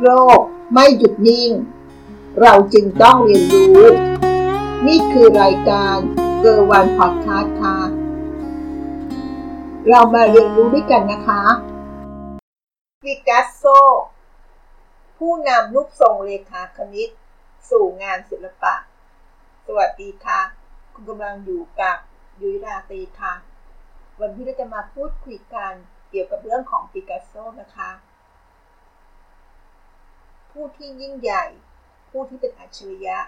โลกไม่หยุดนิ่ง เราจึงต้องเรียนรู้ นี่คือรายการเกอร์วันพอดคาสต์ค่ะ เรามาเรียนรู้ด้วยกันนะคะปิกัสโซ ผู้นำรูปทรงเลขาคณิต สู่งานศิลปะ สวัสดีค่ะ คุณกำลังอยู่กับยุยราตีค่ะ วันนี้เราจะมาพูดคุยกันเกี่ยวกับเรื่องของปิกัสโซนะคะ ผู้ที่ยิ่งใหญ่ ผู้ที่เป็นอัจฉริยะ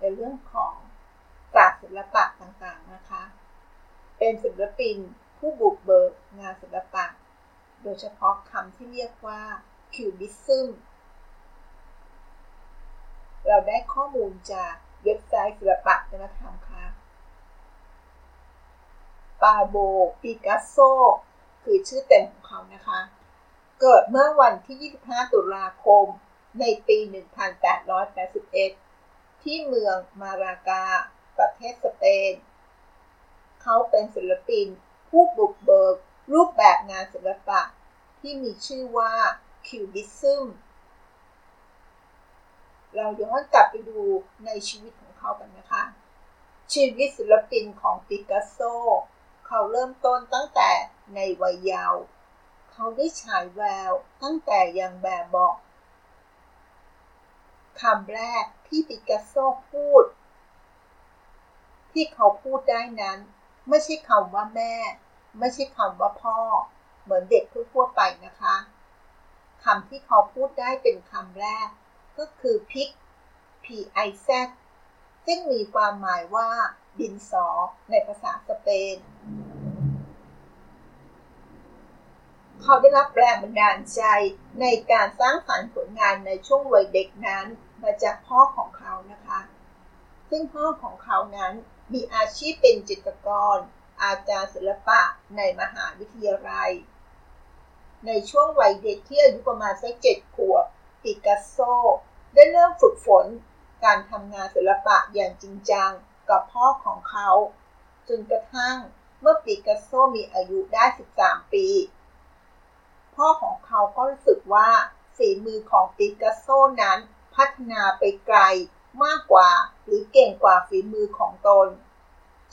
ในเรื่องของศาสตร์ศิลปะต่างๆนะคะ เป็นศิลปินผู้บุกเบิกงานศิลปะ โดยเฉพาะคำที่เรียกว่าคิวบิซึมเราได้ข้อมูลจากเว็บไซต์ศิลปะวัฒนธรรมค่ะปาโบปิกัสโซ คือชื่อเต็มของเขานะคะ เกิดเมื่อวันที่ 25 ตุลาคม ในปี 1881 ที่เมืองมารากา ประเทศสเปน เขาเป็นศิลปินผู้บุกเบิกรูปแบบงานศิลปะ ที่มีชื่อว่าคิวบิซึมเราย้อนกลับไปดูในชีวิตของเขากันนะคะ ชีวิตศิลปินของปิกัสโซ เขาเริ่มต้นตั้งแต่ในวัยเยาว์เขาได้ฉายแววตั้งแต่ยังแบบบอก คำแรกที่ปิกัสโซพูด ที่เขาพูดได้นั้น ไม่ใช่คำว่าแม่ ไม่ใช่คำว่าพ่อ เหมือนเด็กทั่วไปนะคะคำที่เขาพูดได้เป็นคำแรก ก็คือพิก P I Z ซึ่งมีความหมายว่า ดินสอ ในภาษาสเปน เขาได้รับแรงบันดาลใจในการสร้างสรรค์ผลงานในช่วงวัยเด็กนั้น มาจากพ่อของเขานะคะ ซึ่งพ่อของเขานั้นมีอาชีพเป็นจิตรกร อาจารย์ศิลปะในมหาวิทยาลัย ในช่วงวัยเด็กที่อายุประมาณสักเจ็ดขวบปิกัสโซ ได้เริ่มฝึกฝนการทำงานศิลปะอย่างจริงจังกับพ่อของเขา จนกระทั่งเมื่อปิกัสโซมีอายุได้ 13 ปี พ่อของเขาก็รู้สึกว่าฝีมือของปิกัสโซนั้น พัฒนาไปไกลมากกว่าหรือเก่งกว่าฝีมือของตน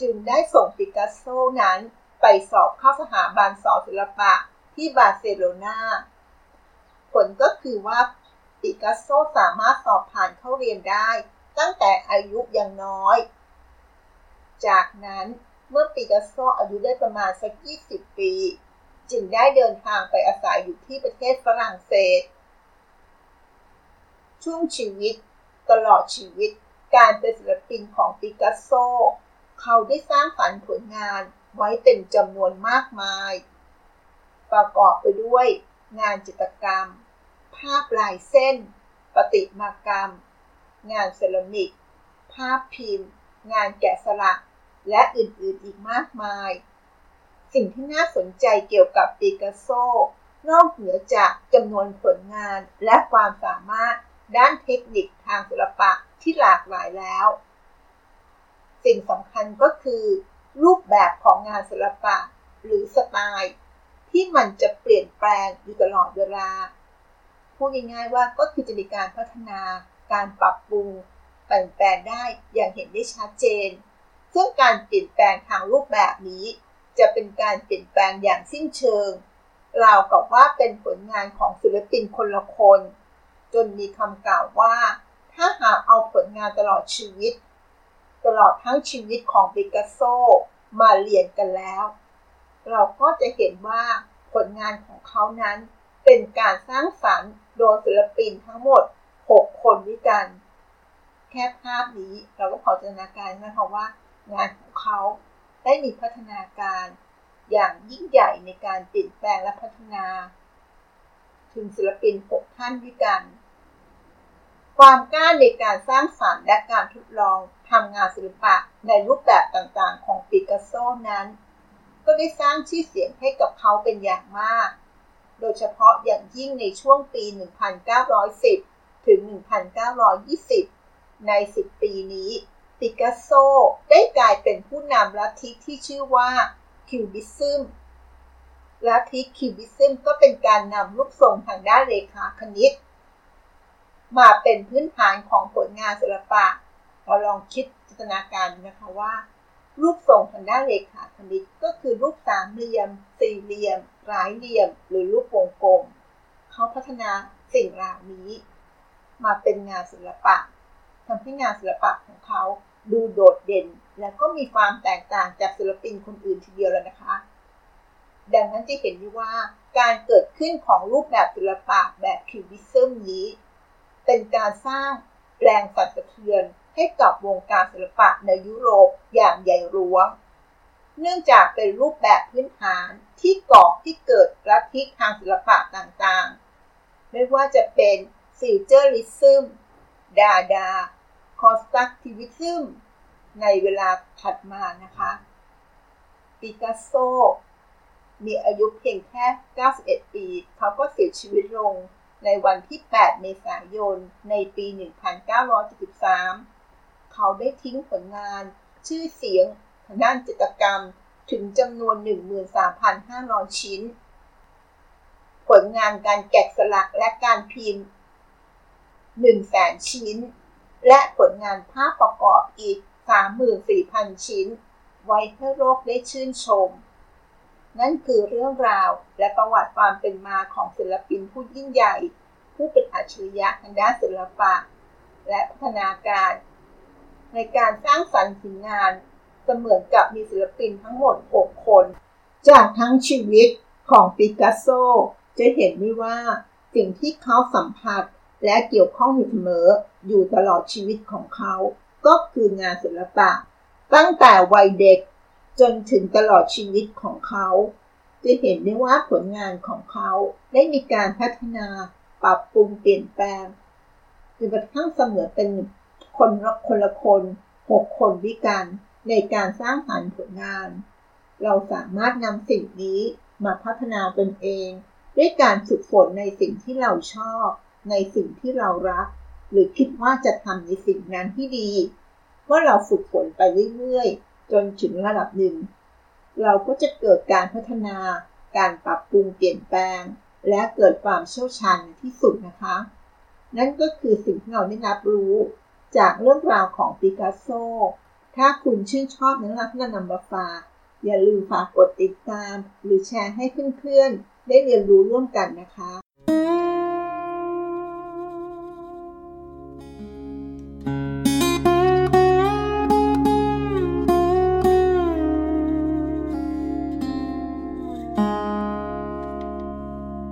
จึงได้ส่งปิกัสโซนั้นไปสอบเข้าสถาบันสอนศิลปะที่บาร์เซโลนาผลก็คือว่าปิกัสโซสามารถสอบผ่านเข้าเรียนได้ ตั้งแต่อายุยังน้อย จากนั้นเมื่อปิกัสโซอายุได้ประมาณสัก 20 ปี จึงได้เดินทางไปอาศัยอยู่ที่ประเทศฝรั่งเศส ช่วงชีวิต ตลอดชีวิต การเป็นศิลปินของปิกัสโซ เขาได้สร้างฝันผลงานไว้เป็นจำนวนมากมาย ประกอบไปด้วยงานจิตรกรรม ภาพลายเส้นปฏิมากรรม งานเซรามิก ภาพพิมพ์ งานแกะสลัก และอื่นๆอีกมากมาย สิ่งที่น่าสนใจเกี่ยวกับปิกัสโซนอกเหนือจากจำนวนผลงานและความสามารถ ด้านเทคนิคทางศิลปะที่หลากหลายแล้ว สิ่งสำคัญก็คือ รูปแบบของงานศิลปะหรือสไตล์ ที่มันจะเปลี่ยนแปลงอยู่ตลอดเวลา พูดง่ายๆว่าก็คือจะมีการพัฒนาการปรับปรุงเปลี่ยนแปลงได้อย่างเห็นได้ชัดเจน ซึ่งการเปลี่ยนแปลงทางรูปแบบนี้ จะเป็นการเปลี่ยนแปลงอย่างสิ้นเชิงราวกับว่าเป็นผลงานของศิลปินคนละคน จนมีคำกล่าวว่า ถ้าหากเอาผลงานตลอดชีวิต ตลอดทั้งชีวิตของปิกัสโซมาเรียนกันแล้ว เราก็จะเห็นว่าผลงานของเขานั้นเป็นการสร้างสรรค์โดยศิลปินทั้งหมด 6 คนด้วยกัน แค่ภาพนี้เราก็พอจินตนาการนะคะว่างานของเขาได้มีพัฒนาการอย่างยิ่งใหญ่ในการเปลี่ยนแปลงและพัฒนา ถึงศิลปิน 6 ท่านด้วยกัน ความกล้าในการสร้างสรรค์และการทดลองทำงานศิลปะในรูปแบบต่างๆ ของปิกัสโซนั้น ก็ได้สร้างชื่อเสียงให้กับเขาเป็นอย่างมาก โดยเฉพาะอย่างยิ่งในช่วงปี 1910 ถึง 1920 ใน 10 ปีนี้ ปิกัสโซได้กลายเป็นผู้นำลัทธิที่ชื่อว่าคิวบิซึมลัทธิคิวบิซึมก็เป็นการนำรูปทรงทางด้านเลขาคณิต มาเป็นพื้นฐานของผลงานศิลปะ เราลองคิดจินตนาการนะคะว่า รูปทรงทางด้านเลขาคณิตก็คือรูปสามเหลี่ยม สี่เหลี่ยมหลายเหลี่ยม หรือรูปวงกลม เขาพัฒนาสิ่งเหล่านี้ มาเป็นงานศิลปะทำให้งานศิลปะของเขาดูโดดเด่น และก็มีความแตกต่างจากศิลปินคนอื่นทีเดียวแล้วนะคะ ดังนั้นจะเห็นได้ว่าการเกิดขึ้นของรูปแบบศิลปะแบบคิวบิซึมนี้ เป็นการสร้างแรงสั่นสะเทือนให้กับวงการศิลปะในยุโรปอย่างใหญ่หลวง เนื่องจากเป็นรูปแบบพื้นฐานที่ก่อที่เกิดลัทธิทางศิลปะต่างๆ ไม่ว่าจะเป็น Futurism Dada Constructivism ในเวลาถัดมานะคะปิกัสโซ มีอายุเพียงแค่ 91 ปี เขาก็เสียชีวิตลง ในวันที่ 8 เมษายน ในปี 1973 เขาได้ทิ้งผลงานชื่อเสียงทางด้านจิตรกรรมถึงจำนวน 13,500 ชิ้น ผลงานการแกะสลักและการพิมพ์ 100,000 ชิ้น และผลงานภาพประกอบอีก 34,000 ชิ้น ไว้ให้โลกได้ชื่นชม นั่นคือเรื่องราวและประวัติความเป็นมาของศิลปินผู้ยิ่งใหญ่ ผู้เป็นอัจฉริยะทางด้านศิลปะ และพัฒนาการ ในการสร้างสรรค์ผลงานเสมือนกับมีศิลปินทั้งหมด 6 คน จากทั้งชีวิตของปิกัสโซ จะเห็นได้ว่าสิ่งที่เขาสัมผัสและเกี่ยวข้องอยู่เสมออยู่ตลอดชีวิตของเขา ก็คืองานศิลปะ ตั้งแต่วัยเด็ก จนถึงตลอดชีวิตของเขา จะเห็นได้ว่าผลงานของเขาได้มีการพัฒนาปรับปรุงเปลี่ยนแปลงจนกระทั่งเสมือนเป็นคนละคนละคนหกคนด้วยกันในการสร้างสรรค์ผลงาน เราสามารถนำสิ่งนี้มาพัฒนาตนเอง ด้วยการฝึกฝนในสิ่งที่เราชอบ ในสิ่งที่เรารัก หรือคิดว่าจะทำในสิ่งนั้นที่ดีเมื่อเราฝึกฝนไปเรื่อยๆ จนถึงระดับหนึ่ง เราก็จะเกิดการพัฒนา การปรับปรุงเปลี่ยนแปลง และเกิดความเชี่ยวชาญที่สุดนะคะ นั่นก็คือสิ่งที่เราได้รับรู้ จากเรื่องราวของปิกัสโซ ถ้าคุณชื่นชอบเนื้อหาที่นำมาฝากอย่าลืมฝากกดติดตาม หรือแชร์ให้เพื่อนๆได้เรียนรู้ร่วมกันนะคะ